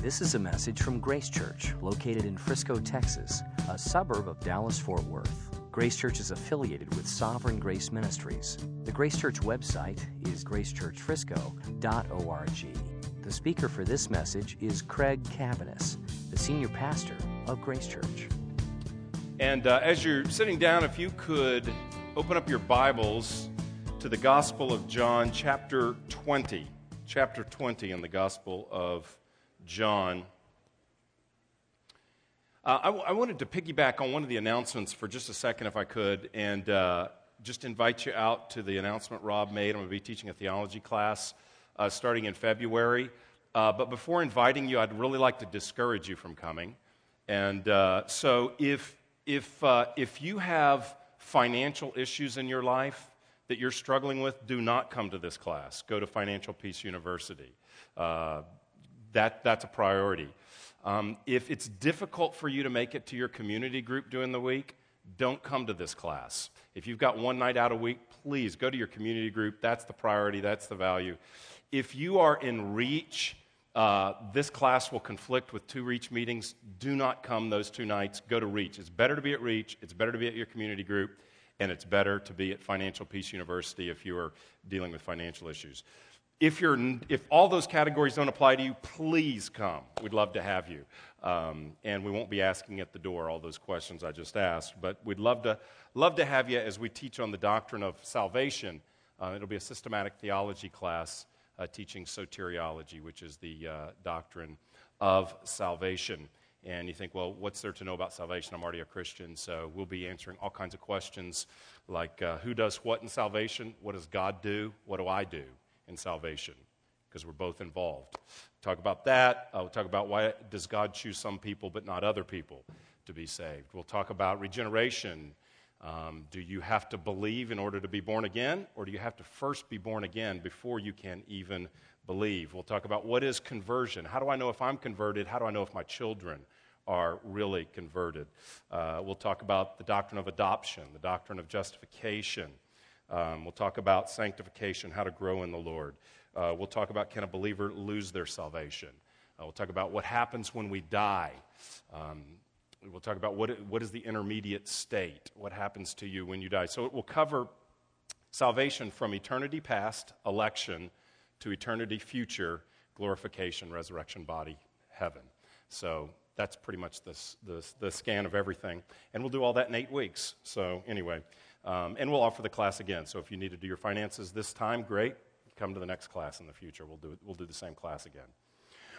This is a message from Grace Church, located in Frisco, Texas, a suburb of Dallas Fort Worth. Grace Church is affiliated with Sovereign Grace Ministries. The Grace Church website is gracechurchfrisco.org. The speaker for this message is Craig Cabaniss, the senior pastor of Grace Church. And uh, as you're sitting down, if you could open up your Bibles to the Gospel of John, chapter 20. Chapter 20 in the Gospel of John. Uh, I, w- I wanted to piggyback on one of the announcements for just a second, if I could, and uh, just invite you out to the announcement Rob made. I'm going to be teaching a theology class uh, starting in February. Uh, but before inviting you, I'd really like to discourage you from coming. And uh, so, if, if, uh, if you have financial issues in your life that you're struggling with, do not come to this class. Go to Financial Peace University that, that's a priority. Um, if it's difficult for you to make it to your community group during the week, don't come to this class. If you've got one night out a week, please go to your community group. That's the priority, that's the value. If you are in reach, uh, this class will conflict with two reach meetings. Do not come those two nights. Go to reach. It's better to be at reach, it's better to be at your community group, and it's better to be at Financial Peace University if you are dealing with financial issues. If, you're, if all those categories don't apply to you, please come. We'd love to have you. Um, and we won't be asking at the door all those questions I just asked, but we'd love to, love to have you as we teach on the doctrine of salvation. Uh, it'll be a systematic theology class uh, teaching soteriology, which is the uh, doctrine of salvation. And you think, well, what's there to know about salvation? I'm already a Christian, so we'll be answering all kinds of questions like uh, who does what in salvation? What does God do? What do I do? In salvation because we're both involved. Talk about that. Uh, we'll talk about why does God choose some people but not other people to be saved. We'll talk about regeneration. Um, do you have to believe in order to be born again, or do you have to first be born again before you can even believe? We'll talk about what is conversion. How do I know if I'm converted? How do I know if my children are really converted? Uh, we'll talk about the doctrine of adoption, the doctrine of justification. Um, we'll talk about sanctification, how to grow in the Lord. Uh, we'll talk about can a believer lose their salvation. Uh, we'll talk about what happens when we die. Um, we'll talk about what, what is the intermediate state, what happens to you when you die. So it will cover salvation from eternity past, election, to eternity future, glorification, resurrection body, heaven. So that's pretty much the, the, the scan of everything. And we'll do all that in eight weeks. So, anyway. Um, and we'll offer the class again. So if you need to do your finances this time, great. Come to the next class in the future. We'll do, we'll do the same class again.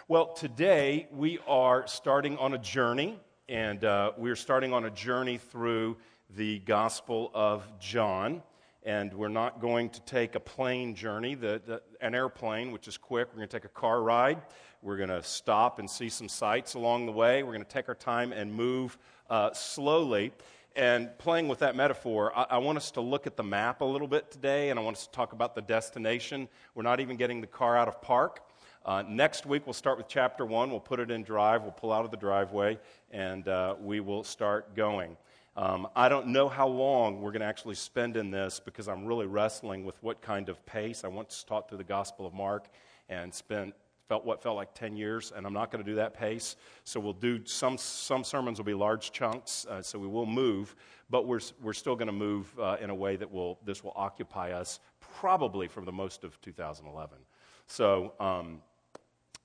Well, today we are starting on a journey, and uh, we're starting on a journey through the Gospel of John. And we're not going to take a plane journey, the, the, an airplane, which is quick. We're going to take a car ride. We're going to stop and see some sights along the way. We're going to take our time and move uh, slowly. And playing with that metaphor, I, I, want us to look at the map a little bit today, and I want us to talk about the destination. We're not even getting the car out of park. Uh, next week, we'll start with chapter one. We'll put it in drive. We'll pull out of the driveway, and uh, we will start going. Um, I don't know how long we're going to actually spend in this because I'm really wrestling with what kind of pace. I once taught through the Gospel of Mark and spent felt what felt like 10 years, and I'm not going to do that pace. So we'll do some, some sermons will be large chunks, uh, so we will move, but we're, we're still going to move uh, in a way that will, this will occupy us probably for the most of 2011. So, um,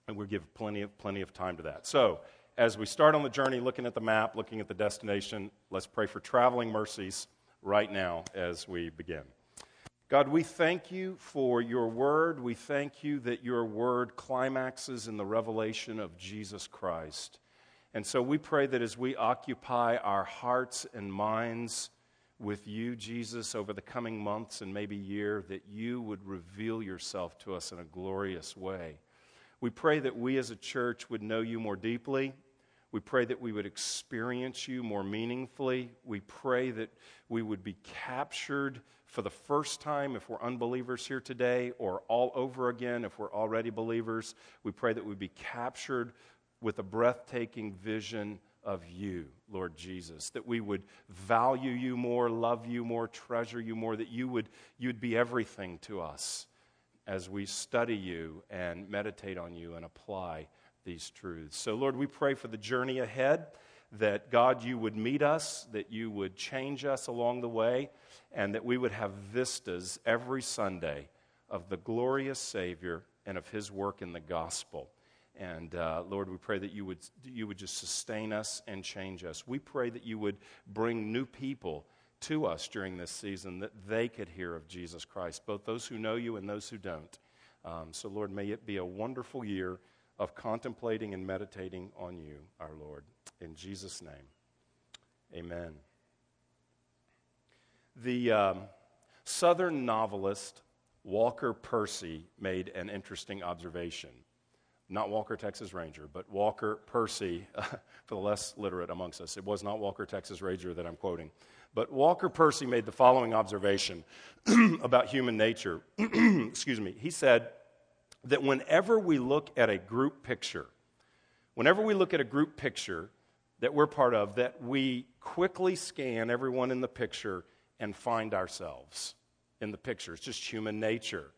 and we'll give plenty of, plenty of time to that. So, as we start on the journey, looking at the map, looking at the destination, let's pray for traveling mercies right now as we begin. God, we thank you for your word. We thank you that your word climaxes in the revelation of Jesus Christ. And so we pray that as we occupy our hearts and minds with you, Jesus, over the coming months and maybe year, that you would reveal yourself to us in a glorious way. We pray that we as a church would know you more deeply. We pray that we would experience you more meaningfully. We pray that we would be captured for the first time if we're unbelievers here today, or all over again if we're already believers. We pray that we be captured with a breathtaking vision of you, Lord Jesus, that we would value you more, love you more, treasure you more, that you would you'd be everything to us as we study you and meditate on you and apply these truths. So, Lord, we pray for the journey ahead that God, you would meet us, that you would change us along the way, and that we would have vistas every Sunday of the glorious Savior and of his work in the gospel. And uh, Lord, we pray that you would, you would just sustain us and change us. We pray that you would bring new people to us during this season that they could hear of Jesus Christ, both those who know you and those who don't. Um, so, Lord, may it be a wonderful year of contemplating and meditating on you, our Lord. In Jesus' name, amen. The um, Southern novelist Walker Percy made an interesting observation. Not Walker, Texas Ranger, but Walker Percy, for the less literate amongst us. It was not Walker, Texas Ranger that I'm quoting. But Walker Percy made the following observation about human nature. Excuse me. He said that whenever we look at a group picture, whenever we look at a group picture that we're part of, that we quickly scan everyone in the picture and find ourselves in the picture. It's just human nature.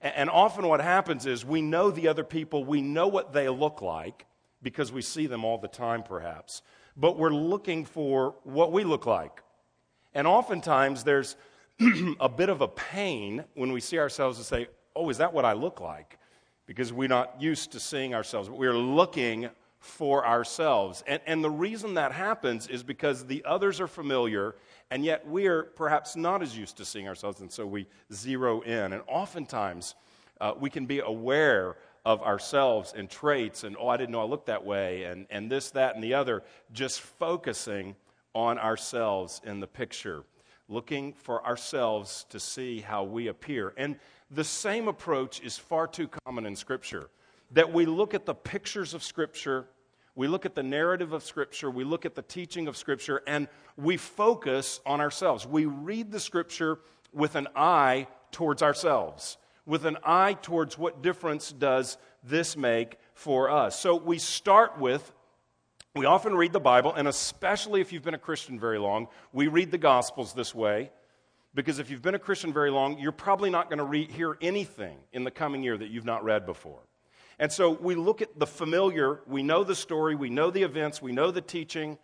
And often what happens is we know the other people, we know what they look like because we see them all the time, perhaps, but we're looking for what we look like. And oftentimes there's a bit of a pain when we see ourselves and say, Oh, is that what I look like? Because we're not used to seeing ourselves, but we're looking for ourselves. And, and the reason that happens is because the others are familiar, and yet we're perhaps not as used to seeing ourselves, and so we zero in. And oftentimes uh, we can be aware of ourselves and traits, and oh, I didn't know I looked that way, and, and this, that, and the other, just focusing on ourselves in the picture, looking for ourselves to see how we appear. And the same approach is far too common in Scripture that we look at the pictures of Scripture, we look at the narrative of Scripture, we look at the teaching of Scripture, and we focus on ourselves. We read the Scripture with an eye towards ourselves, with an eye towards what difference does this make for us. So we start with we often read the Bible, and especially if you've been a Christian very long, we read the Gospels this way. Because if you've been a Christian very long, you're probably not going to hear anything in the coming year that you've not read before. And so we look at the familiar, we know the story, we know the events, we know the teaching,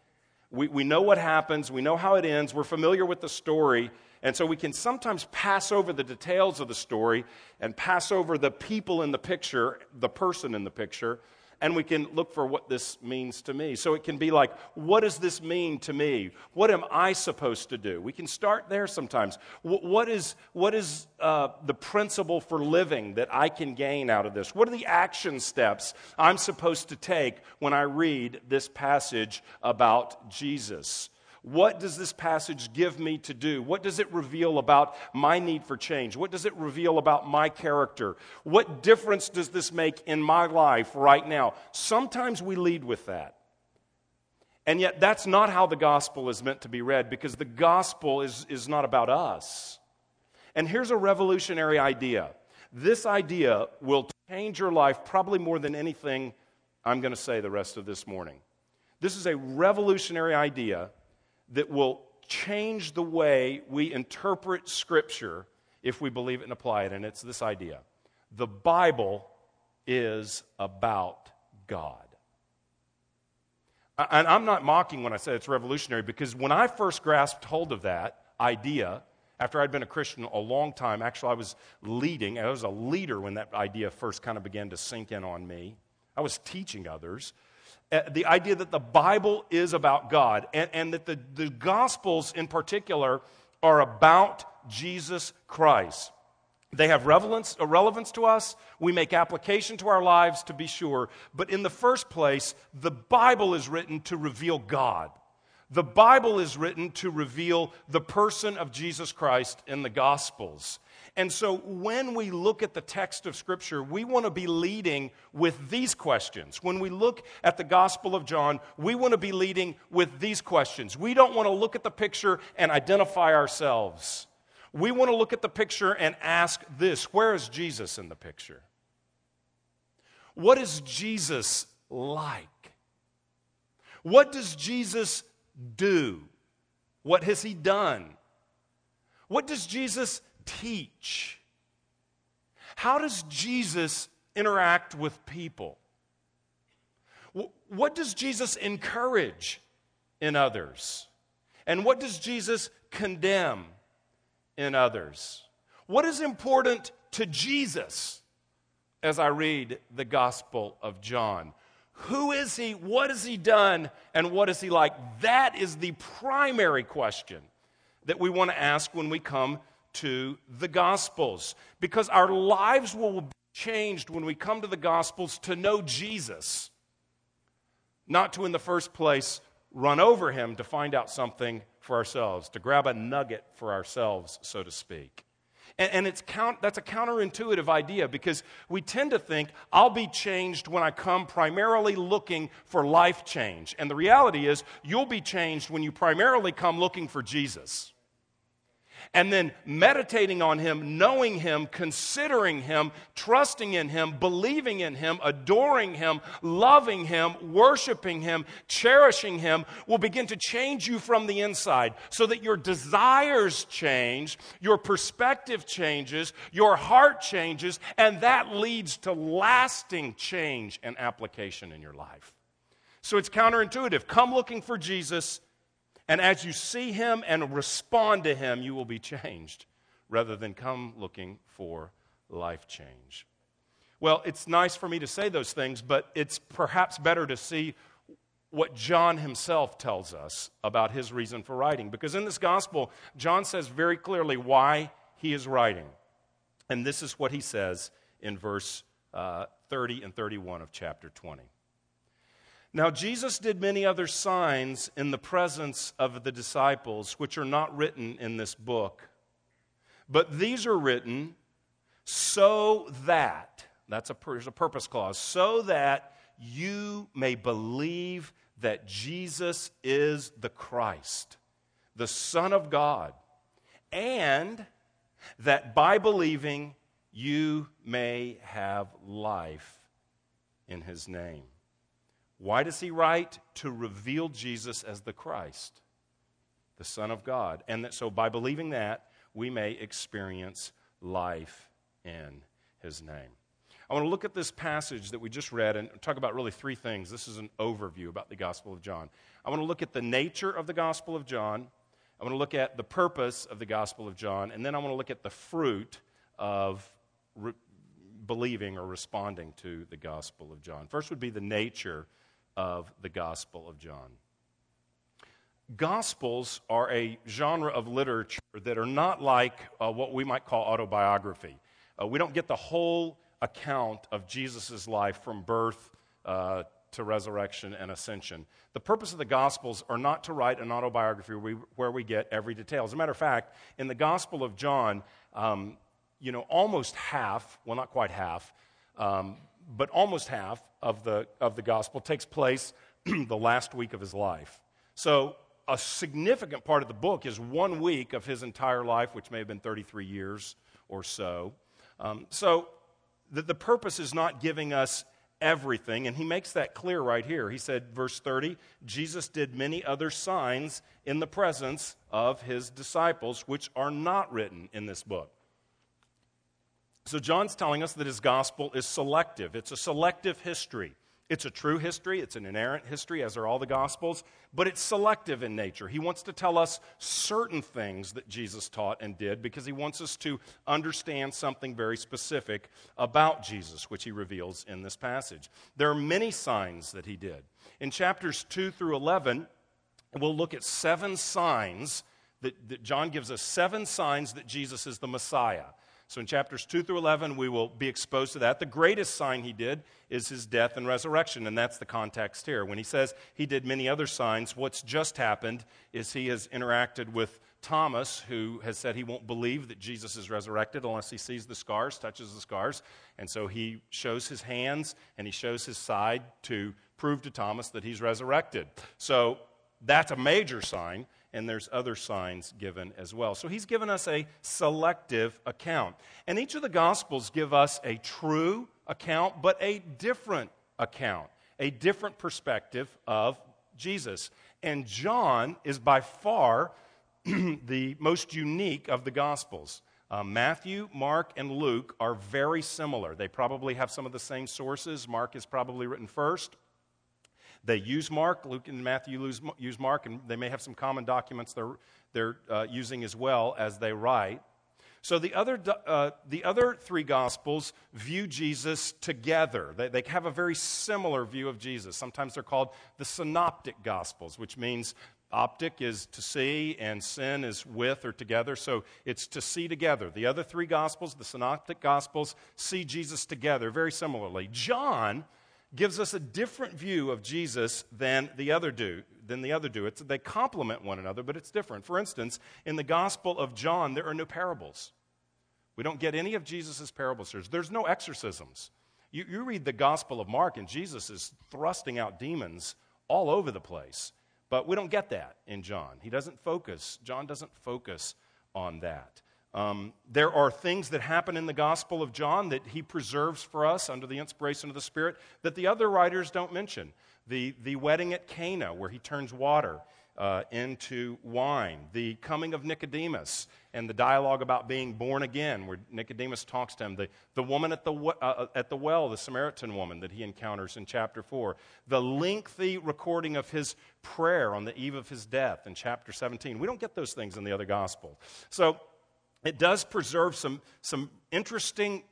we, we know what happens, we know how it ends, we're familiar with the story. And so we can sometimes pass over the details of the story and pass over the people in the picture, the person in the picture, and we can look for what this means to me. So it can be like, what does this mean to me? What am I supposed to do? We can start there sometimes. What is, what is uh, the principle for living that I can gain out of this? What are the action steps I'm supposed to take when I read this passage about Jesus? What does this passage give me to do? What does it reveal about my need for change? What does it reveal about my character? What difference does this make in my life right now? Sometimes we lead with that. And yet, that's not how the gospel is meant to be read because the gospel is, is not about us. And here's a revolutionary idea this idea will change your life probably more than anything I'm going to say the rest of this morning. This is a revolutionary idea that will change the way we interpret Scripture if we believe it and apply it. And it's this idea the Bible is about God. And I'm not mocking when I say it's revolutionary because when I first grasped hold of that idea, after I'd been a Christian a long time, actually, I was leading, I was a leader when that idea first kind of began to sink in on me. I was teaching others. Uh, the idea that the Bible is about God and, and that the, the Gospels in particular are about Jesus Christ. They have relevance, relevance to us. We make application to our lives to be sure. But in the first place, the Bible is written to reveal God. The Bible is written to reveal the person of Jesus Christ in the Gospels. And so when we look at the text of Scripture, we want to be leading with these questions. When we look at the Gospel of John, we want to be leading with these questions. We don't want to look at the picture and identify ourselves. We want to look at the picture and ask this Where is Jesus in the picture? What is Jesus like? What does Jesus do? What has he done? What does Jesus teach? How does Jesus interact with people? What does Jesus encourage in others? And what does Jesus condemn in others? What is important to Jesus as I read the Gospel of John? Who is he? What has he done? And what is he like? That is the primary question that we want to ask when we come to the Gospels. Because our lives will be changed when we come to the Gospels to know Jesus, not to, in the first place, run over him to find out something for ourselves, to grab a nugget for ourselves, so to speak. And, and it's count, that's a counterintuitive idea because we tend to think, I'll be changed when I come primarily looking for life change. And the reality is, you'll be changed when you primarily come looking for Jesus and then meditating on Him, knowing Him, considering Him, trusting in Him, believing in Him, adoring Him, loving Him, worshiping Him, cherishing Him will begin to change you from the inside so that your desires change, your perspective changes, your heart changes, and that leads to lasting change and application in your life. So it's counterintuitive. Come looking for Jesus and as you see him and respond to him, you will be changed rather than come looking for life change. Well, it's nice for me to say those things, but it's perhaps better to see what John himself tells us about his reason for writing. Because in this gospel, John says very clearly why he is writing. And this is what he says in verse uh, 30 and 31 of chapter 20. Now, Jesus did many other signs in the presence of the disciples, which are not written in this book. But these are written so that, that's a, there's a purpose clause, so that you may believe that Jesus is the Christ, the Son of God, and that by believing you may have life in his name. Why does he write? To reveal Jesus as the Christ, the Son of God. And that, so by believing that, we may experience life in his name. I want to look at this passage that we just read and talk about really three things. This is an overview about the Gospel of John. I want to look at the nature of the Gospel of John. I want to look at the purpose of the Gospel of John. And then I want to look at the fruit of re- believing or responding to the Gospel of John. First would be the nature of the Gospel of John. Gospels are a genre of literature that are not like uh, what we might call autobiography. Uh, we don't get the whole account of Jesus' life from birth uh, to resurrection and ascension. The purpose of the Gospels are not to write an autobiography where we, where we get every detail. As a matter of fact, in the Gospel of John, um, you know, almost half, well, not quite half, um, but almost half of the, of the gospel takes place the last week of his life. So, a significant part of the book is one week of his entire life, which may have been 33 years or so. Um, so, the, the purpose is not giving us everything, and he makes that clear right here. He said, verse 30, Jesus did many other signs in the presence of his disciples, which are not written in this book. So, John's telling us that his gospel is selective. It's a selective history. It's a true history, it's an inerrant history, as are all the gospels, but it's selective in nature. He wants to tell us certain things that Jesus taught and did because he wants us to understand something very specific about Jesus, which he reveals in this passage. There are many signs that he did. In chapters 2 through 11, we'll look at seven signs that, that John gives us seven signs that Jesus is the Messiah. So in chapters 2 through 11, we will be exposed to that. The greatest sign he did is his death and resurrection, and that's the context here. When he says he did many other signs, what's just happened is he has interacted with Thomas, who has said he won't believe that Jesus is resurrected unless he sees the scars, touches the scars. And so he shows his hands and he shows his side to prove to Thomas that he's resurrected. So that's a major sign and there's other signs given as well. So he's given us a selective account. And each of the Gospels give us a true account, but a different account, a different perspective of Jesus. And John is by far the most unique of the Gospels. Uh, Matthew, Mark, and Luke are very similar. They probably have some of the same sources. Mark is probably written first. They use Mark, Luke and Matthew use, Mark, and they may have some common documents they're, they're uh, using as well as they write. So the other, uh, the other three Gospels view Jesus together. They, they have a very similar view of Jesus. Sometimes they're called the Synoptic Gospels, which means optic is to see and sin is with or together. So it's to see together. The other three Gospels, the Synoptic Gospels, see Jesus together very similarly. John gives us a different view of Jesus than the other do. Than the other do. It's, they complement one another, but it's different. For instance, in the Gospel of John, there are no parables. We don't get any of Jesus' parables. There's no exorcisms. You, you read the Gospel of Mark, and Jesus is thrusting out demons all over the place. But we don't get that in John. He doesn't focus, John doesn't focus on that. Um, there are things that happen in the Gospel of John that he preserves for us under the inspiration of the Spirit that the other writers don't mention. The, the wedding at Cana, where he turns water uh, into wine, the coming of Nicodemus, and the dialogue about being born again, where Nicodemus talks to him, the, the woman at the, uh, at the well, the Samaritan woman that he encounters in chapter 4, the lengthy recording of his prayer on the eve of his death in chapter 17. We don't get those things in the other gospel. So, it does preserve some, some interesting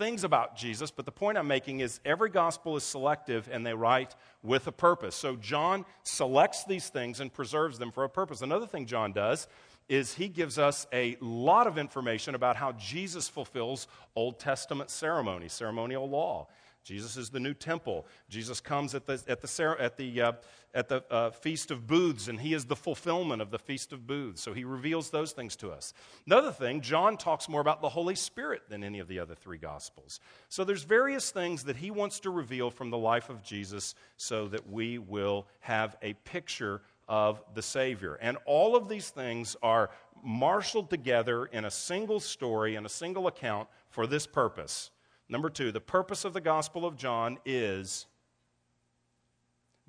things about Jesus, but the point I'm making is every gospel is selective and they write with a purpose. So John selects these things and preserves them for a purpose. Another thing John does is he gives us a lot of information about how Jesus fulfills Old Testament ceremony, ceremonial law. Jesus is the new temple. Jesus comes at the, at the, at the, uh, at the uh, Feast of Booths, and he is the fulfillment of the Feast of Booths. So he reveals those things to us. Another thing, John talks more about the Holy Spirit than any of the other three Gospels. So there's various things that he wants to reveal from the life of Jesus so that we will have a picture of the Savior. And all of these things are marshaled together in a single story, in a single account for this purpose Number two, the purpose of the Gospel of John is,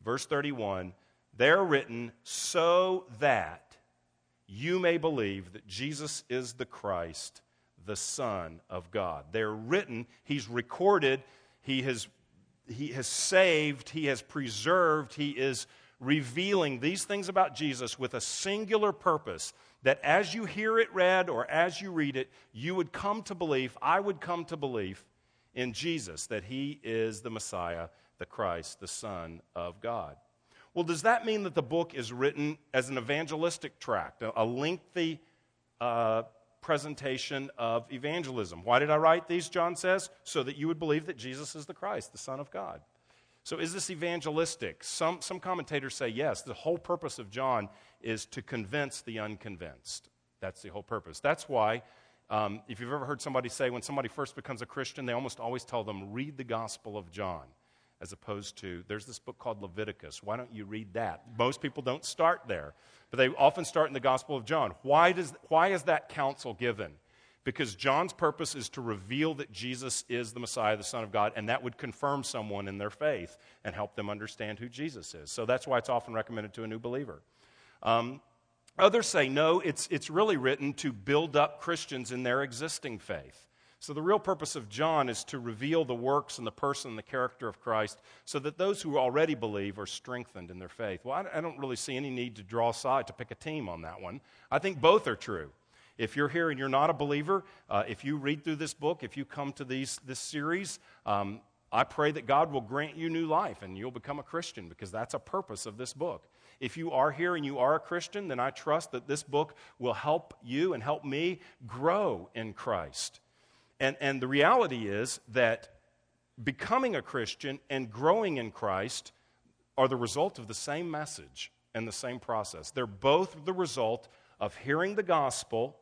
verse 31, they're written so that you may believe that Jesus is the Christ, the Son of God. They're written, He's recorded, He has, he has saved, He has preserved, He is revealing these things about Jesus with a singular purpose that as you hear it read or as you read it, you would come to believe, I would come to believe in Jesus that he is the Messiah, the Christ, the Son of God. Well, does that mean that the book is written as an evangelistic tract, a, lengthy uh, presentation of evangelism? Why did I write these, John says? So that you would believe that Jesus is the Christ, the Son of God. So, is this evangelistic? Some, some commentators say yes. The whole purpose of John is to convince the unconvinced. That's the whole purpose. That's why um, if you've ever heard somebody say when somebody first becomes a Christian, they almost always tell them, read the Gospel of John, as opposed to, there's this book called Leviticus. Why don't you read that? Most people don't start there, but they often start in the Gospel of John. Why, does, why is that counsel given? Because John's purpose is to reveal that Jesus is the Messiah, the Son of God, and that would confirm someone in their faith and help them understand who Jesus is. So that's why it's often recommended to a new believer. Um, Others say, no, it's, it's really written to build up Christians in their existing faith. So, the real purpose of John is to reveal the works and the person and the character of Christ so that those who already believe are strengthened in their faith. Well, I, don't really see any need to draw aside to pick a team on that one. I think both are true. If you're here and you're not a believer, uh, if you read through this book, if you come to these, this series, um, I pray that God will grant you new life and you'll become a Christian because that's a purpose of this book. If you are here and you are a Christian, then I trust that this book will help you and help me grow in Christ. And, and the reality is that becoming a Christian and growing in Christ are the result of the same message and the same process. They're both the result of hearing the gospel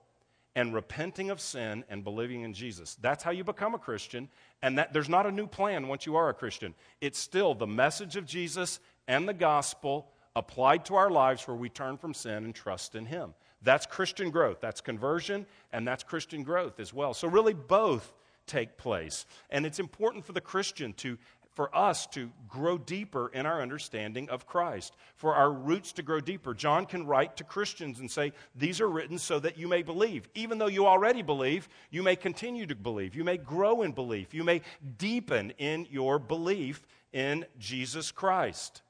and repenting of sin and believing in Jesus. That's how you become a Christian, and that there's not a new plan once you are a Christian. It's still the message of Jesus and the gospel applied to our lives where we turn from sin and trust in Him. That's Christian growth. That's conversion, and that's Christian growth as well. So, really, both take place. And it's important for the Christian to for us to grow deeper in our understanding of Christ, for our roots to grow deeper. John can write to Christians and say, These are written so that you may believe. Even though you already believe, you may continue to believe. You may grow in belief. You may deepen in your belief in Jesus Christ.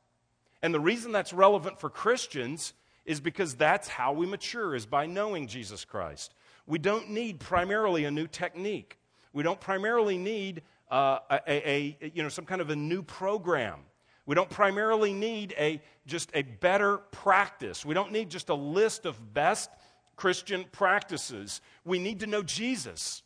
And the reason that's relevant for Christians is because that's how we mature, is by knowing Jesus Christ. We don't need primarily a new technique. We don't primarily need uh, a, a, a, you know, some kind of a new program. We don't primarily need a, just a better practice. We don't need just a list of best Christian practices. We need to know Jesus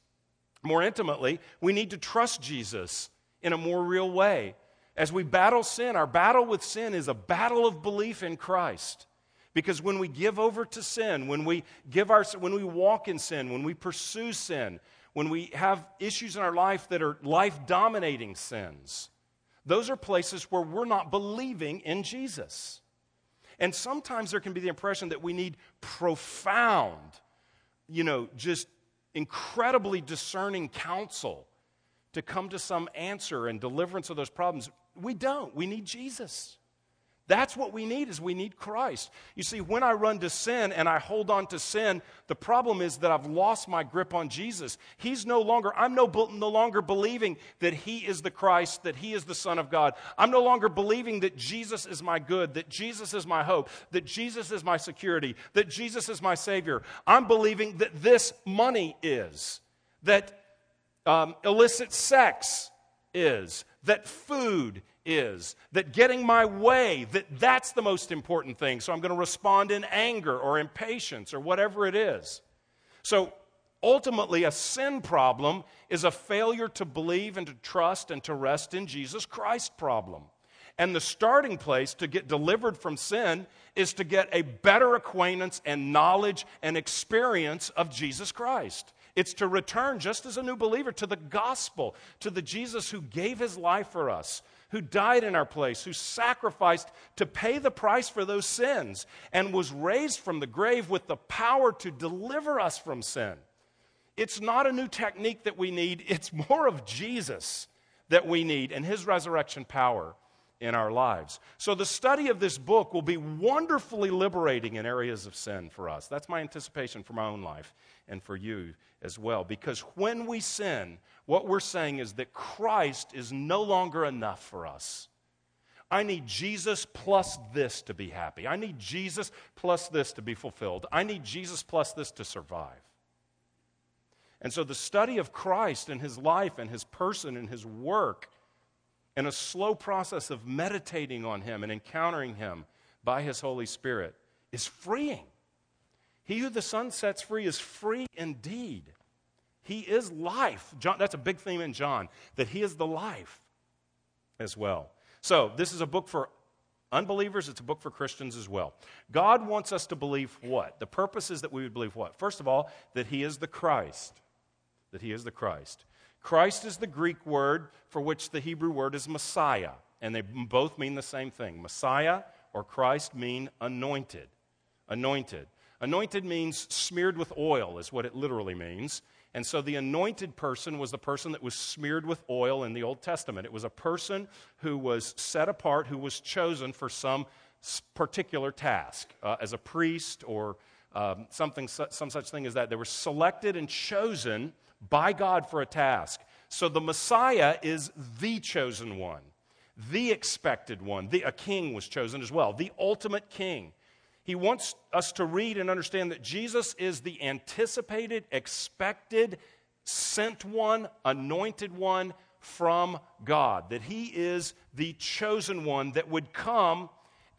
more intimately. We need to trust Jesus in a more real way. As we battle sin, our battle with sin is a battle of belief in Christ. Because when we give over to sin, when we give our when we walk in sin, when we pursue sin, when we have issues in our life that are life dominating sins, those are places where we're not believing in Jesus. And sometimes there can be the impression that we need profound, you know, just incredibly discerning counsel to come to some answer and deliverance of those problems. We don't. We need Jesus. That's what we need is we need Christ. You see, when I run to sin and I hold on to sin, the problem is that I've lost my grip on Jesus. He's no longer, I'm no, no longer believing that He is the Christ, that He is the Son of God. I'm no longer believing that Jesus is my good, that Jesus is my hope, that Jesus is my security, that Jesus is my Savior. I'm believing that this money is, that um, illicit sex is, that food is that getting my way that that's the most important thing. So i'm going to respond in anger or impatience or whatever it is. So ultimately a sin problem is a failure to believe and to trust and to rest in jesus christ problem. And the starting place to get delivered from sin is to get a better acquaintance and knowledge and experience of jesus christ it's to return just as a new believer to the gospel, to the Jesus who gave his life for us, who died in our place, who sacrificed to pay the price for those sins, and was raised from the grave with the power to deliver us from sin. It's not a new technique that we need, it's more of Jesus that we need and his resurrection power in our lives. So, the study of this book will be wonderfully liberating in areas of sin for us. That's my anticipation for my own life and for you as well. Because when we sin, what we're saying is that Christ is no longer enough for us. I need Jesus plus this to be happy. I need Jesus plus this to be fulfilled. I need Jesus plus this to survive. And so the study of Christ and his life and his person and his work and a slow process of meditating on him and encountering him by his Holy Spirit is freeing. He who the Son sets free is free indeed. He is life. John, that's a big theme in John, that He is the life as well. So, this is a book for unbelievers, it's a book for Christians as well. God wants us to believe what? The purpose is that we would believe what? First of all, that He is the Christ. That He is the Christ. Christ is the Greek word for which the Hebrew word is Messiah, and they both mean the same thing. Messiah or Christ mean anointed. Anointed. Anointed means smeared with oil, is what it literally means. And so the anointed person was the person that was smeared with oil in the Old Testament. It was a person who was set apart, who was chosen for some particular task, uh, as a priest or um, something, some such thing as that. They were selected and chosen by God for a task. So the Messiah is the chosen one, the expected one. The, a king was chosen as well, the ultimate king. He wants us to read and understand that Jesus is the anticipated, expected, sent one, anointed one from God, that he is the chosen one that would come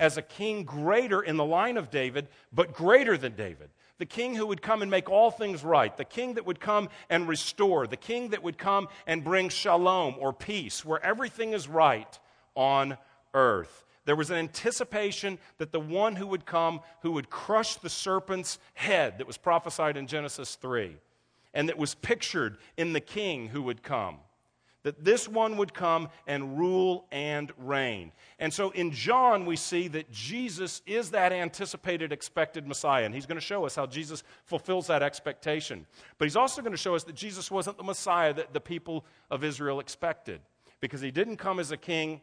as a king greater in the line of David, but greater than David. The king who would come and make all things right, the king that would come and restore, the king that would come and bring shalom or peace, where everything is right on earth. There was an anticipation that the one who would come, who would crush the serpent's head that was prophesied in Genesis 3, and that was pictured in the king who would come. That this one would come and rule and reign. And so in John, we see that Jesus is that anticipated, expected Messiah. And he's going to show us how Jesus fulfills that expectation. But he's also going to show us that Jesus wasn't the Messiah that the people of Israel expected. Because he didn't come as a king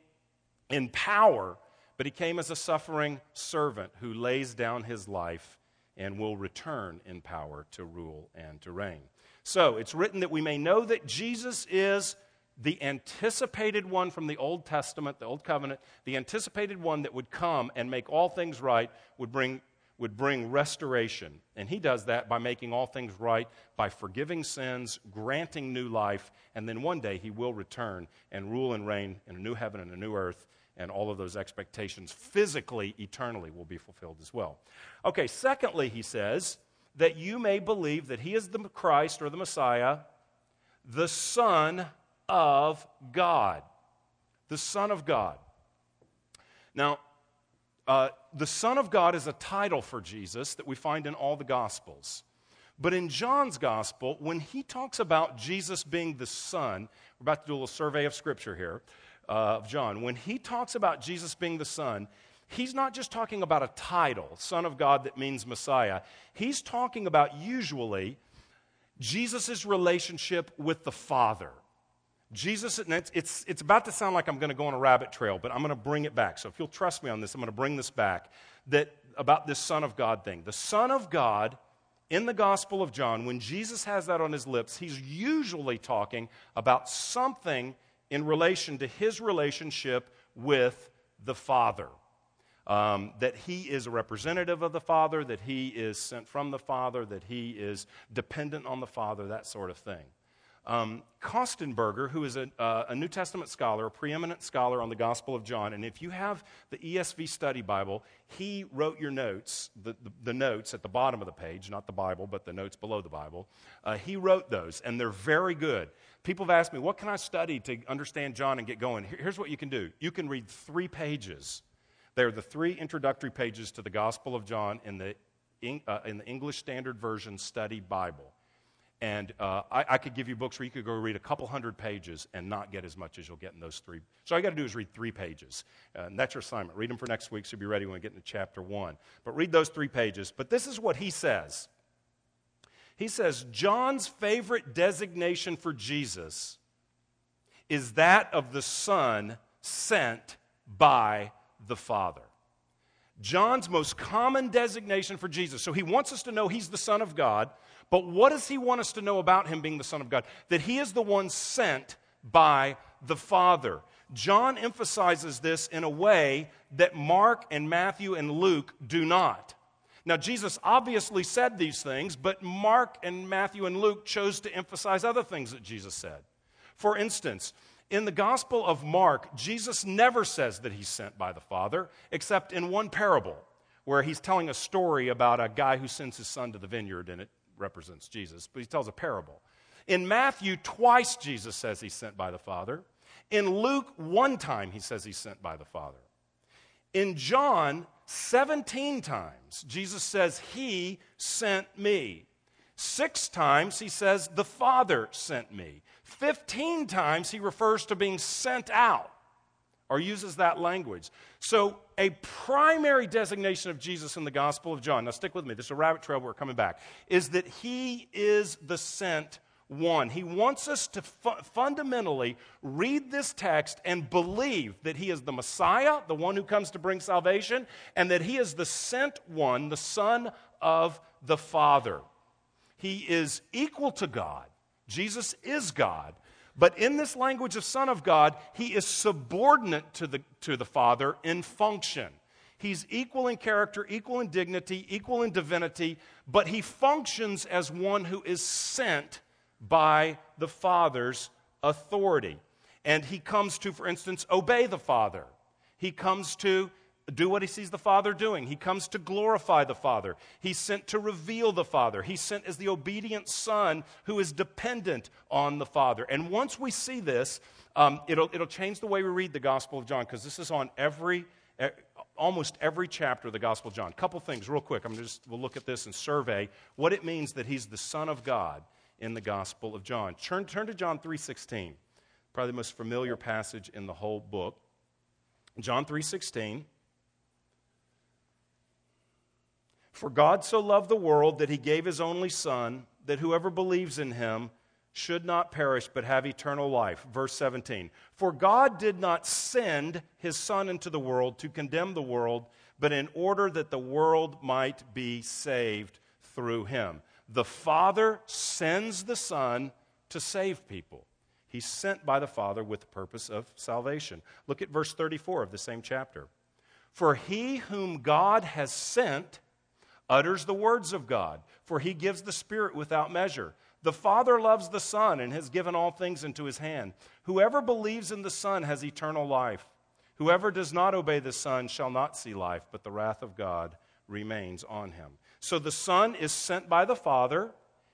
in power, but he came as a suffering servant who lays down his life and will return in power to rule and to reign. So it's written that we may know that Jesus is the anticipated one from the Old Testament, the Old Covenant, the anticipated one that would come and make all things right, would bring, would bring restoration. And he does that by making all things right, by forgiving sins, granting new life, and then one day he will return and rule and reign in a new heaven and a new earth, and all of those expectations physically, eternally will be fulfilled as well. Okay, secondly, he says, that you may believe that he is the Christ or the Messiah, the Son of God. The Son of God. Now, uh, the Son of God is a title for Jesus that we find in all the Gospels. But in John's Gospel, when he talks about Jesus being the Son, we're about to do a little survey of Scripture here Uh, of John. When he talks about Jesus being the Son, he's not just talking about a title, Son of God, that means Messiah. He's talking about usually Jesus' relationship with the Father. Jesus, it's, it's, it's about to sound like I'm going to go on a rabbit trail, but I'm going to bring it back. So if you'll trust me on this, I'm going to bring this back that, about this Son of God thing. The Son of God in the Gospel of John, when Jesus has that on his lips, he's usually talking about something in relation to his relationship with the Father. Um, that he is a representative of the Father, that he is sent from the Father, that he is dependent on the Father, that sort of thing. Um, Kostenberger, who is a, uh, a, New Testament scholar, a preeminent scholar on the Gospel of John, and if you have the ESV Study Bible, he wrote your notes, the, the, the notes at the bottom of the page, not the Bible, but the notes below the Bible. Uh, he wrote those, and they're very good. People have asked me, what can I study to understand John and get going? Here's what you can do you can read three pages. They're the three introductory pages to the Gospel of John in the, uh, in the English Standard Version Study Bible. And uh, I, I, could give you books where you could go read a couple hundred pages and not get as much as you'll get in those three. So all you got to do is read three pages. Uh, and that's your assignment. Read them for next week so you'll be ready when we get into chapter one. But read those three pages. But this is what he says He says, John's favorite designation for Jesus is that of the Son sent by the Father. John's most common designation for Jesus. So he wants us to know he's the Son of God. But what does he want us to know about him being the Son of God? That he is the one sent by the Father. John emphasizes this in a way that Mark and Matthew and Luke do not. Now, Jesus obviously said these things, but Mark and Matthew and Luke chose to emphasize other things that Jesus said. For instance, in the Gospel of Mark, Jesus never says that he's sent by the Father, except in one parable where he's telling a story about a guy who sends his son to the vineyard, and it represents Jesus, but he tells a parable. In Matthew, twice Jesus says he's sent by the Father. In Luke, one time he says he's sent by the Father. In John, 17 times, Jesus says, He sent me. Six times he says, The Father sent me. 15 times he refers to being sent out or uses that language. So, a primary designation of Jesus in the Gospel of John, now stick with me, this is a rabbit trail, we're coming back, is that he is the sent one. He wants us to fu- fundamentally read this text and believe that he is the Messiah, the one who comes to bring salvation, and that he is the sent one, the Son of the Father. He is equal to God. Jesus is God. But in this language of Son of God, he is subordinate to the, to the Father in function. He's equal in character, equal in dignity, equal in divinity, but he functions as one who is sent by the Father's authority. And he comes to, for instance, obey the Father. He comes to do what he sees the Father doing. He comes to glorify the Father. He's sent to reveal the Father. He's sent as the obedient Son who is dependent on the Father. And once we see this, um, it'll, it'll change the way we read the Gospel of John because this is on every, almost every chapter of the Gospel of John. Couple things, real quick. I'm just we'll look at this and survey what it means that he's the Son of God in the Gospel of John. Turn, turn to John 3:16, probably the most familiar passage in the whole book. John 3:16. For God so loved the world that he gave his only Son, that whoever believes in him should not perish but have eternal life. Verse 17. For God did not send his Son into the world to condemn the world, but in order that the world might be saved through him. The Father sends the Son to save people. He's sent by the Father with the purpose of salvation. Look at verse 34 of the same chapter. For he whom God has sent utters the words of God, for he gives the Spirit without measure. The Father loves the Son and has given all things into his hand. Whoever believes in the Son has eternal life. Whoever does not obey the Son shall not see life, but the wrath of God remains on him. So the Son is sent by the Father,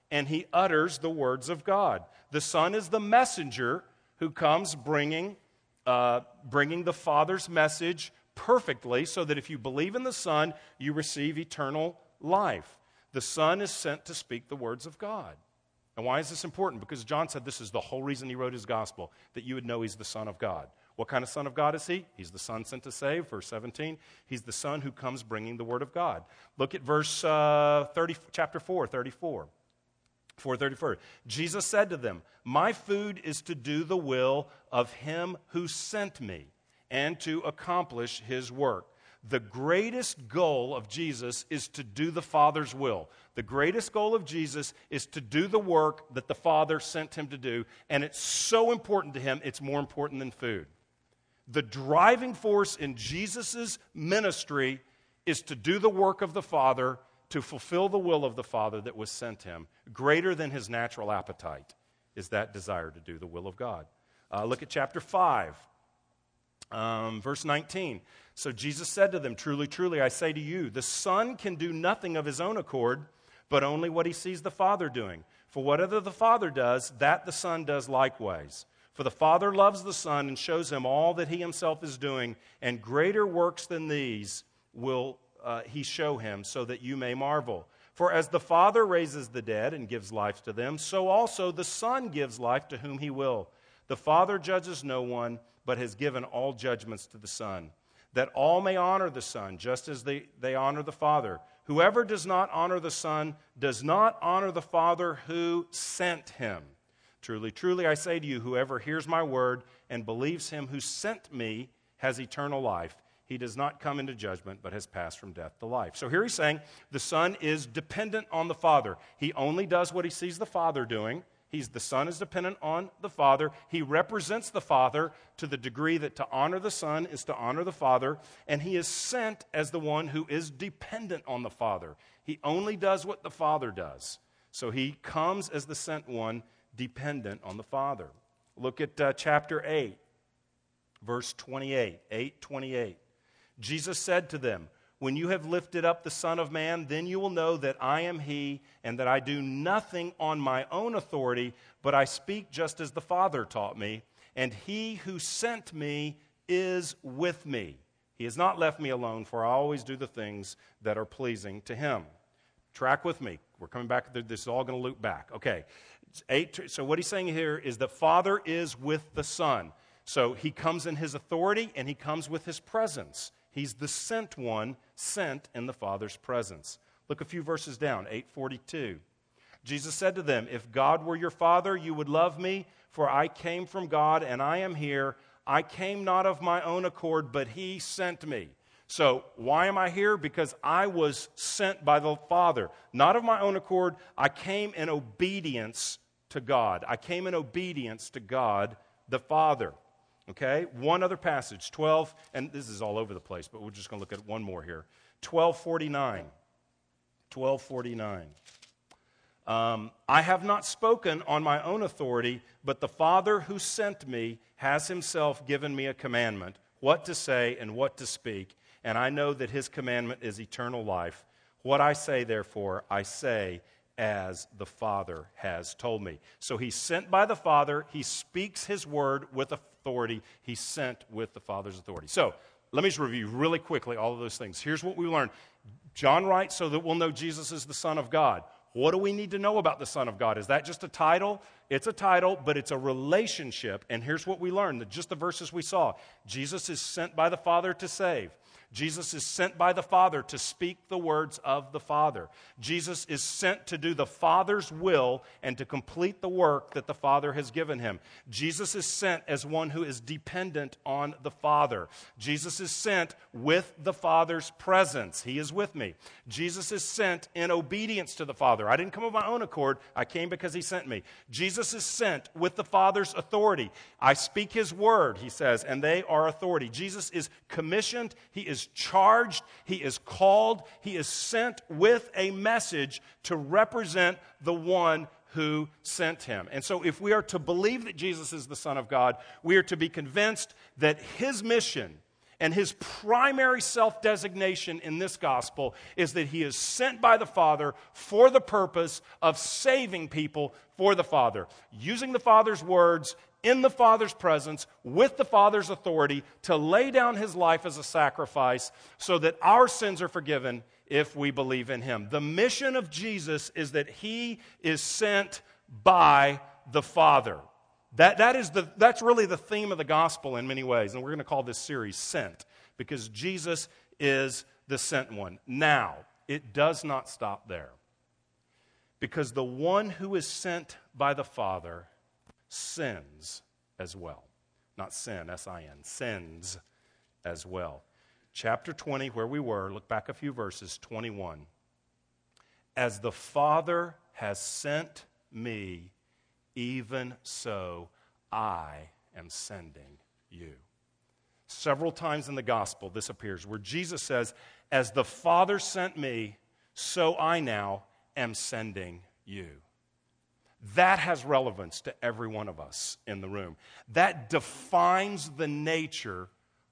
and he utters the words of God. The Son is the messenger who comes bringing, uh, bringing the Father's message perfectly, so that if you believe in the Son, you receive eternal life. The Son is sent to speak the words of God. And why is this important? Because John said this is the whole reason he wrote his gospel, that you would know he's the Son of God. What kind of Son of God is he? He's the Son sent to save, verse 17. He's the Son who comes bringing the Word of God. Look at verse uh, 30, chapter 4, 34. 434. Jesus said to them, My food is to do the will of him who sent me and to accomplish his work. The greatest goal of Jesus is to do the Father's will. The greatest goal of Jesus is to do the work that the Father sent him to do, and it's so important to him, it's more important than food. The driving force in Jesus' ministry is to do the work of the Father, to fulfill the will of the Father that was sent him. Greater than his natural appetite is that desire to do the will of God. Uh, look at chapter 5, um, verse 19. So Jesus said to them, Truly, truly, I say to you, the Son can do nothing of his own accord, but only what he sees the Father doing. For whatever the Father does, that the Son does likewise. For the Father loves the Son and shows him all that he himself is doing, and greater works than these will uh, he show him, so that you may marvel. For as the Father raises the dead and gives life to them, so also the Son gives life to whom he will. The Father judges no one, but has given all judgments to the Son, that all may honor the Son, just as they, they honor the Father. Whoever does not honor the Son does not honor the Father who sent him. Truly, truly, I say to you, whoever hears my word and believes him who sent me has eternal life. He does not come into judgment, but has passed from death to life. So here he's saying the Son is dependent on the Father. He only does what he sees the Father doing. He's the Son is dependent on the Father. He represents the Father to the degree that to honor the Son is to honor the Father, and he is sent as the one who is dependent on the Father. He only does what the Father does. So he comes as the sent one dependent on the Father. Look at uh, chapter 8, verse 28. 8 28. Jesus said to them, When you have lifted up the Son of Man, then you will know that I am He, and that I do nothing on my own authority, but I speak just as the Father taught me, and He who sent me is with me. He has not left me alone, for I always do the things that are pleasing to Him. Track with me. We're coming back. This is all going to loop back. Okay. Eight, so, what he's saying here is the Father is with the Son. So, he comes in his authority and he comes with his presence. He's the sent one, sent in the Father's presence. Look a few verses down, 842. Jesus said to them, If God were your Father, you would love me, for I came from God and I am here. I came not of my own accord, but He sent me. So, why am I here? Because I was sent by the Father. Not of my own accord. I came in obedience to God. I came in obedience to God the Father. Okay? One other passage, 12, and this is all over the place, but we're just going to look at one more here. 1249. 1249. Um, I have not spoken on my own authority, but the Father who sent me has himself given me a commandment what to say and what to speak and I know that his commandment is eternal life. What I say, therefore, I say as the Father has told me. So he's sent by the Father. He speaks his word with authority. He's sent with the Father's authority. So let me just review really quickly all of those things. Here's what we learned John writes so that we'll know Jesus is the Son of God. What do we need to know about the Son of God? Is that just a title? It's a title, but it's a relationship. And here's what we learned just the verses we saw Jesus is sent by the Father to save. Jesus is sent by the Father to speak the words of the Father. Jesus is sent to do the Father's will and to complete the work that the Father has given him. Jesus is sent as one who is dependent on the Father. Jesus is sent with the Father's presence. He is with me. Jesus is sent in obedience to the Father. I didn't come of my own accord, I came because he sent me. Jesus is sent with the Father's authority. I speak his word, he says, and they are authority. Jesus is commissioned, he is charged, he is called, he is sent with a message to represent the one who sent him. And so, if we are to believe that Jesus is the Son of God, we are to be convinced that his mission and his primary self designation in this gospel is that he is sent by the Father for the purpose of saving people for the Father, using the Father's words in the Father's presence with the Father's authority to lay down his life as a sacrifice so that our sins are forgiven if we believe in him. The mission of Jesus is that he is sent by the Father. That, that is the, that's really the theme of the gospel in many ways. And we're going to call this series Sent because Jesus is the sent one. Now, it does not stop there because the one who is sent by the Father sins as well. Not sin, S I N, sins as well. Chapter 20, where we were, look back a few verses, 21. As the Father has sent me, even so I am sending you. Several times in the gospel, this appears where Jesus says, As the Father sent me, so I now am sending you. That has relevance to every one of us in the room. That defines the nature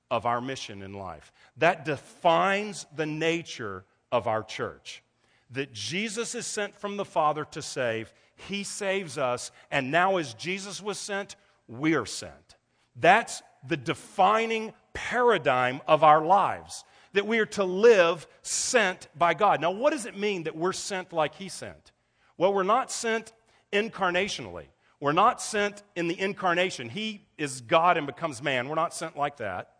of our mission in life. That defines the nature of our church. That Jesus is sent from the Father to save, He saves us, and now as Jesus was sent, we are sent. That's the defining paradigm of our lives. That we are to live sent by God. Now, what does it mean that we're sent like He sent? Well, we're not sent incarnationally. We're not sent in the incarnation. He is God and becomes man. We're not sent like that.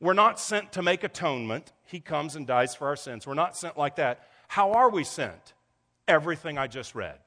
We're not sent to make atonement. He comes and dies for our sins. We're not sent like that. How are we sent? Everything I just read.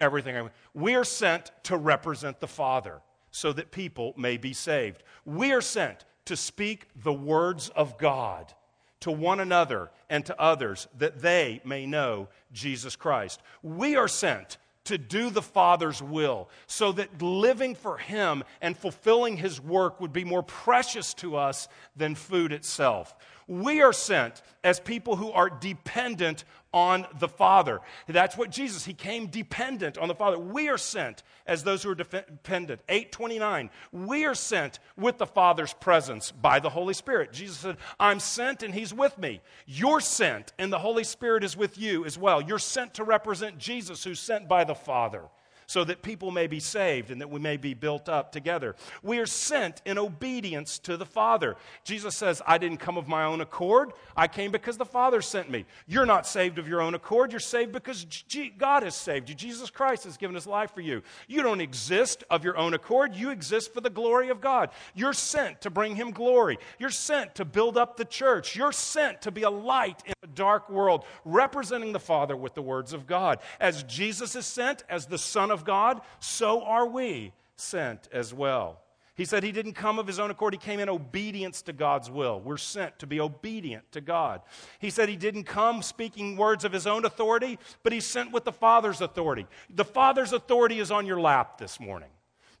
Everything I We are sent to represent the Father so that people may be saved. We are sent to speak the words of God to one another and to others that they may know Jesus Christ. We are sent to do the Father's will, so that living for Him and fulfilling His work would be more precious to us than food itself. We are sent as people who are dependent on the Father. That's what Jesus, he came dependent on the Father. We are sent as those who are dependent. 829, we are sent with the Father's presence by the Holy Spirit. Jesus said, I'm sent and he's with me. You're sent and the Holy Spirit is with you as well. You're sent to represent Jesus who's sent by the Father so that people may be saved and that we may be built up together. We are sent in obedience to the Father. Jesus says, I didn't come of my own accord. I came because the Father sent me. You're not saved of your own accord. You're saved because G- God has saved you. Jesus Christ has given his life for you. You don't exist of your own accord. You exist for the glory of God. You're sent to bring him glory. You're sent to build up the church. You're sent to be a light in a dark world, representing the Father with the words of God. As Jesus is sent as the Son of God, so are we sent as well. He said he didn't come of his own accord. He came in obedience to God's will. We're sent to be obedient to God. He said he didn't come speaking words of his own authority, but he's sent with the Father's authority. The Father's authority is on your lap this morning.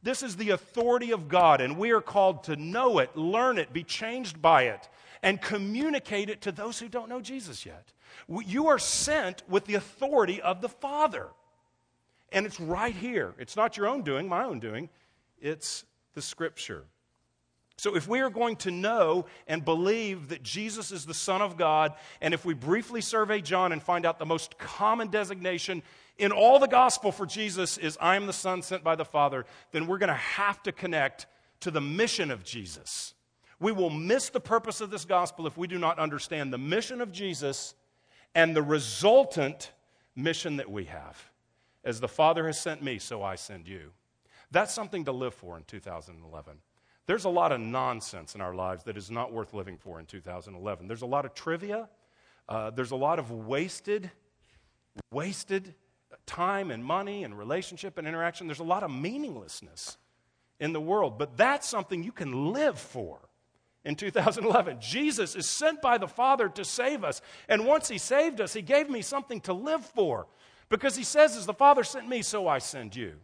This is the authority of God, and we are called to know it, learn it, be changed by it, and communicate it to those who don't know Jesus yet. You are sent with the authority of the Father. And it's right here. It's not your own doing, my own doing. It's the Scripture. So, if we are going to know and believe that Jesus is the Son of God, and if we briefly survey John and find out the most common designation in all the gospel for Jesus is, I am the Son sent by the Father, then we're going to have to connect to the mission of Jesus. We will miss the purpose of this gospel if we do not understand the mission of Jesus and the resultant mission that we have. As the Father has sent me, so I send you. That's something to live for in 2011. There's a lot of nonsense in our lives that is not worth living for in 2011. There's a lot of trivia. Uh, there's a lot of wasted, wasted time and money and relationship and interaction. There's a lot of meaninglessness in the world, but that's something you can live for in 2011. Jesus is sent by the Father to save us. And once He saved us, He gave me something to live for because He says, As the Father sent me, so I send you.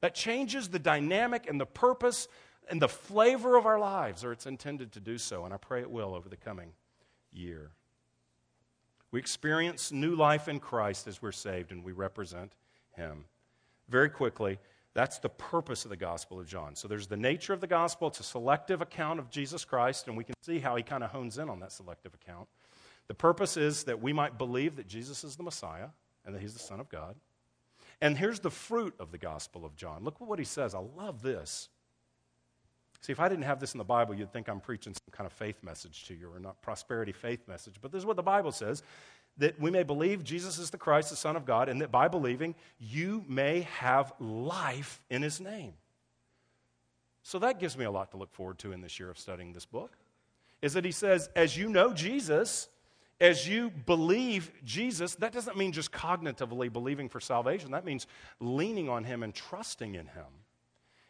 That changes the dynamic and the purpose and the flavor of our lives, or it's intended to do so. And I pray it will over the coming year. We experience new life in Christ as we're saved and we represent Him. Very quickly, that's the purpose of the Gospel of John. So there's the nature of the Gospel. It's a selective account of Jesus Christ, and we can see how he kind of hones in on that selective account. The purpose is that we might believe that Jesus is the Messiah and that he's the Son of God. And here's the fruit of the Gospel of John. Look at what he says. I love this. See, if I didn't have this in the Bible, you'd think I'm preaching some kind of faith message to you or not prosperity faith message. But this is what the Bible says that we may believe Jesus is the Christ, the Son of God, and that by believing, you may have life in his name. So that gives me a lot to look forward to in this year of studying this book. Is that he says, as you know Jesus, as you believe Jesus, that doesn't mean just cognitively believing for salvation. That means leaning on him and trusting in him.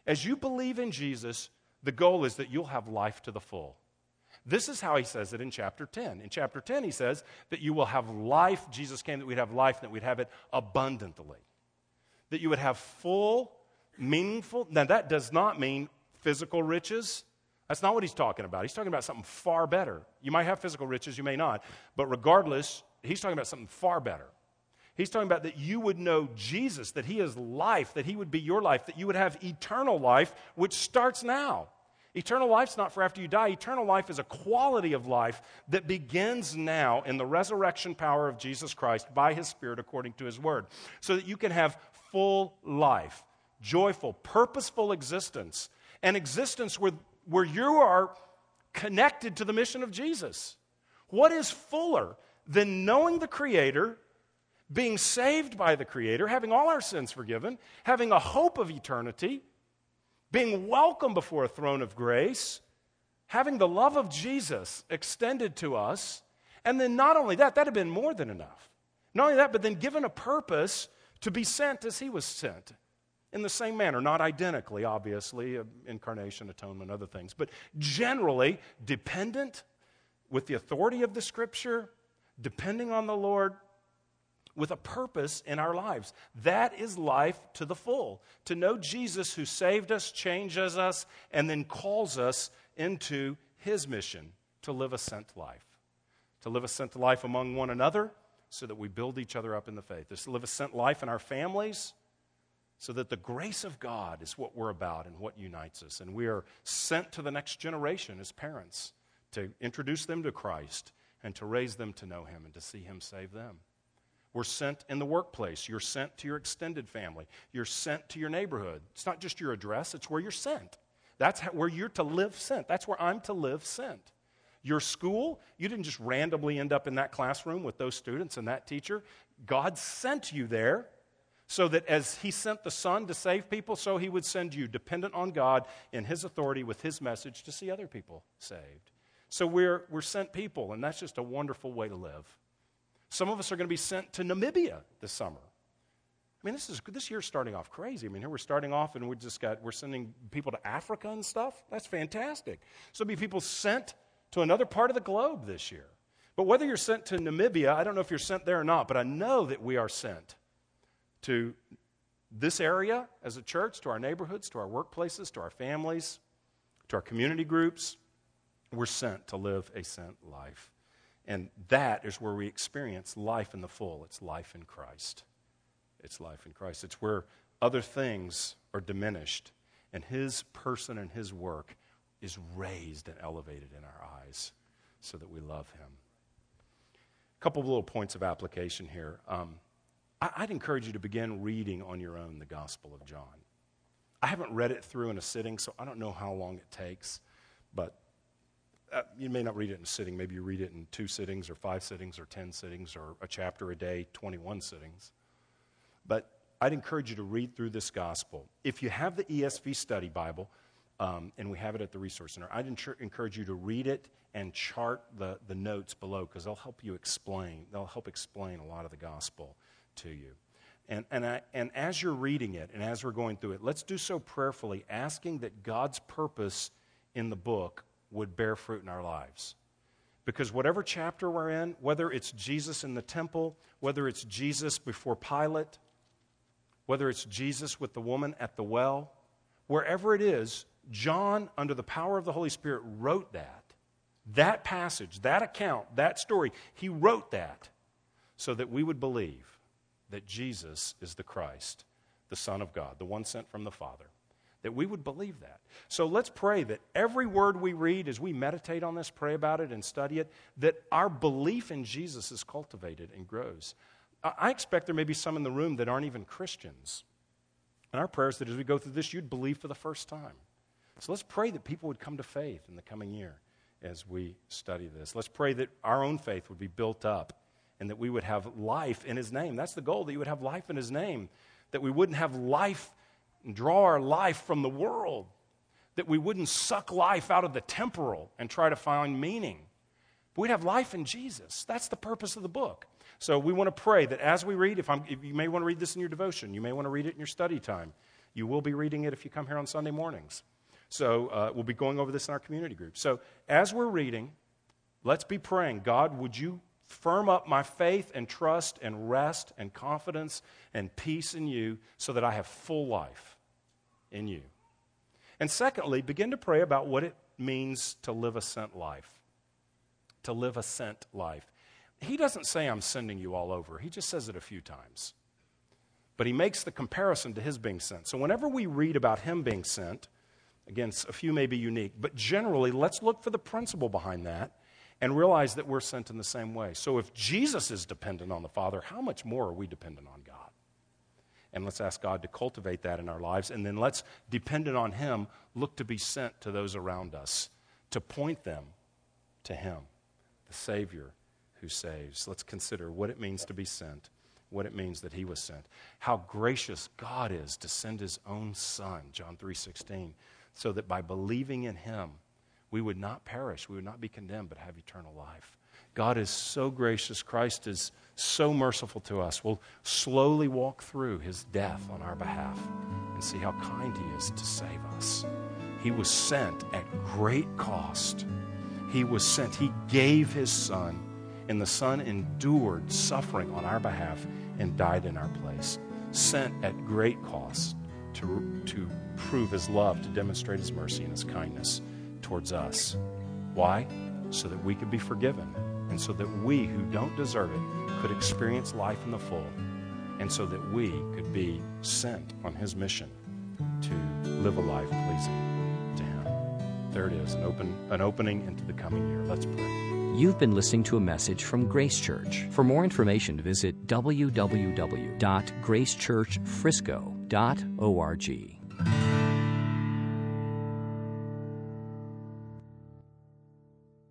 As you believe in Jesus, the goal is that you'll have life to the full. This is how he says it in chapter 10. In chapter 10, he says that you will have life. Jesus came that we'd have life, that we'd have it abundantly. That you would have full, meaningful. Now, that does not mean physical riches. That's not what he's talking about. He's talking about something far better. You might have physical riches, you may not. But regardless, he's talking about something far better. He's talking about that you would know Jesus, that he is life, that he would be your life, that you would have eternal life, which starts now. Eternal life's not for after you die. Eternal life is a quality of life that begins now in the resurrection power of Jesus Christ by his Spirit according to his word. So that you can have full life, joyful, purposeful existence, an existence where, where you are connected to the mission of Jesus. What is fuller than knowing the Creator, being saved by the Creator, having all our sins forgiven, having a hope of eternity? being welcome before a throne of grace, having the love of Jesus extended to us, and then not only that, that had been more than enough. Not only that, but then given a purpose to be sent as he was sent in the same manner, not identically, obviously, uh, incarnation, atonement, other things, but generally dependent with the authority of the scripture, depending on the Lord, with a purpose in our lives. That is life to the full. To know Jesus who saved us, changes us, and then calls us into his mission to live a sent life. To live a sent life among one another so that we build each other up in the faith. To live a sent life in our families so that the grace of God is what we're about and what unites us. And we are sent to the next generation as parents to introduce them to Christ and to raise them to know him and to see him save them. We're sent in the workplace. You're sent to your extended family. You're sent to your neighborhood. It's not just your address, it's where you're sent. That's how, where you're to live sent. That's where I'm to live sent. Your school, you didn't just randomly end up in that classroom with those students and that teacher. God sent you there so that as He sent the Son to save people, so He would send you, dependent on God in His authority with His message to see other people saved. So we're, we're sent people, and that's just a wonderful way to live. Some of us are going to be sent to Namibia this summer. I mean, this is this year's starting off crazy. I mean, here we're starting off and we just got we're sending people to Africa and stuff. That's fantastic. So be people sent to another part of the globe this year. But whether you're sent to Namibia, I don't know if you're sent there or not, but I know that we are sent to this area as a church, to our neighborhoods, to our workplaces, to our families, to our community groups. We're sent to live a sent life. And that is where we experience life in the full. It's life in Christ. It's life in Christ. It's where other things are diminished, and His person and His work is raised and elevated in our eyes so that we love Him. A couple of little points of application here. Um, I, would encourage you to begin reading on your own the Gospel of John. I haven't read it through in a sitting, so I don't know how long it takes, but uh, you may not read it in a sitting. Maybe you read it in two sittings or five sittings or 10 sittings or a chapter a day, 21 sittings. But I'd encourage you to read through this gospel. If you have the ESV study Bible, Um, and we have it at the Resource Center. I'd encourage you to read it and chart the, the notes below because they'll help you explain. They'll help explain a lot of the gospel to you. And, and, I, and as you're reading it and as we're going through it, let's do so prayerfully, asking that God's purpose in the book would bear fruit in our lives. Because whatever chapter we're in, whether it's Jesus in the temple, whether it's Jesus before Pilate, whether it's Jesus with the woman at the well, wherever it is, John, under the power of the Holy Spirit, wrote that. That passage, that account, that story, he wrote that so that we would believe that Jesus is the Christ, the Son of God, the one sent from the Father. That we would believe that. So let's pray that every word we read, as we meditate on this, pray about it, and study it, that our belief in Jesus is cultivated and grows. I expect there may be some in the room that aren't even Christians. And our prayer is that as we go through this, you'd believe for the first time. So let's pray that people would come to faith in the coming year as we study this. Let's pray that our own faith would be built up and that we would have life in His name. That's the goal, that you would have life in His name, that we wouldn't have life and draw our life from the world, that we wouldn't suck life out of the temporal and try to find meaning. But we'd have life in Jesus. That's the purpose of the book. So we want to pray that as we read, if, if, you may want to read this in your devotion, you may want to read it in your study time. You will be reading it if you come here on Sunday mornings. So uh, we'll be going over this in our community group. So as we're reading, let's be praying God, would you firm up my faith and trust and rest and confidence and peace in you so that I have full life in you? And secondly, begin to pray about what it means to live a sent life. To live a sent life. He doesn't say, I'm sending you all over, he just says it a few times. But he makes the comparison to his being sent. So whenever we read about him being sent, again, a few may be unique, but generally, let's look for the principle behind that and realize that we're sent in the same way. So if Jesus is dependent on the Father, how much more are we dependent on God? And let's ask God to cultivate that in our lives. And then let's, dependent on Him, look to be sent to those around us, to point them to Him, the Savior who saves. Let's consider what it means to be sent, what it means that he was sent. How gracious God is to send his own son, John 3:16, so that by believing in him we would not perish, we would not be condemned but have eternal life. God is so gracious. Christ is so merciful to us. We'll slowly walk through his death on our behalf and see how kind he is to save us. He was sent at great cost. He was sent. He gave his son and the Son endured suffering on our behalf and died in our place, sent at great cost to, to prove his love, to demonstrate his mercy and his kindness towards us. Why? So that we could be forgiven, and so that we who don't deserve it could experience life in the full, and so that we could be sent on his mission to live a life pleasing to him. There it is, an, open, an opening into the coming year. Let's pray. You've been listening to a message from Grace Church. For more information, visit www.gracechurchfrisco.org.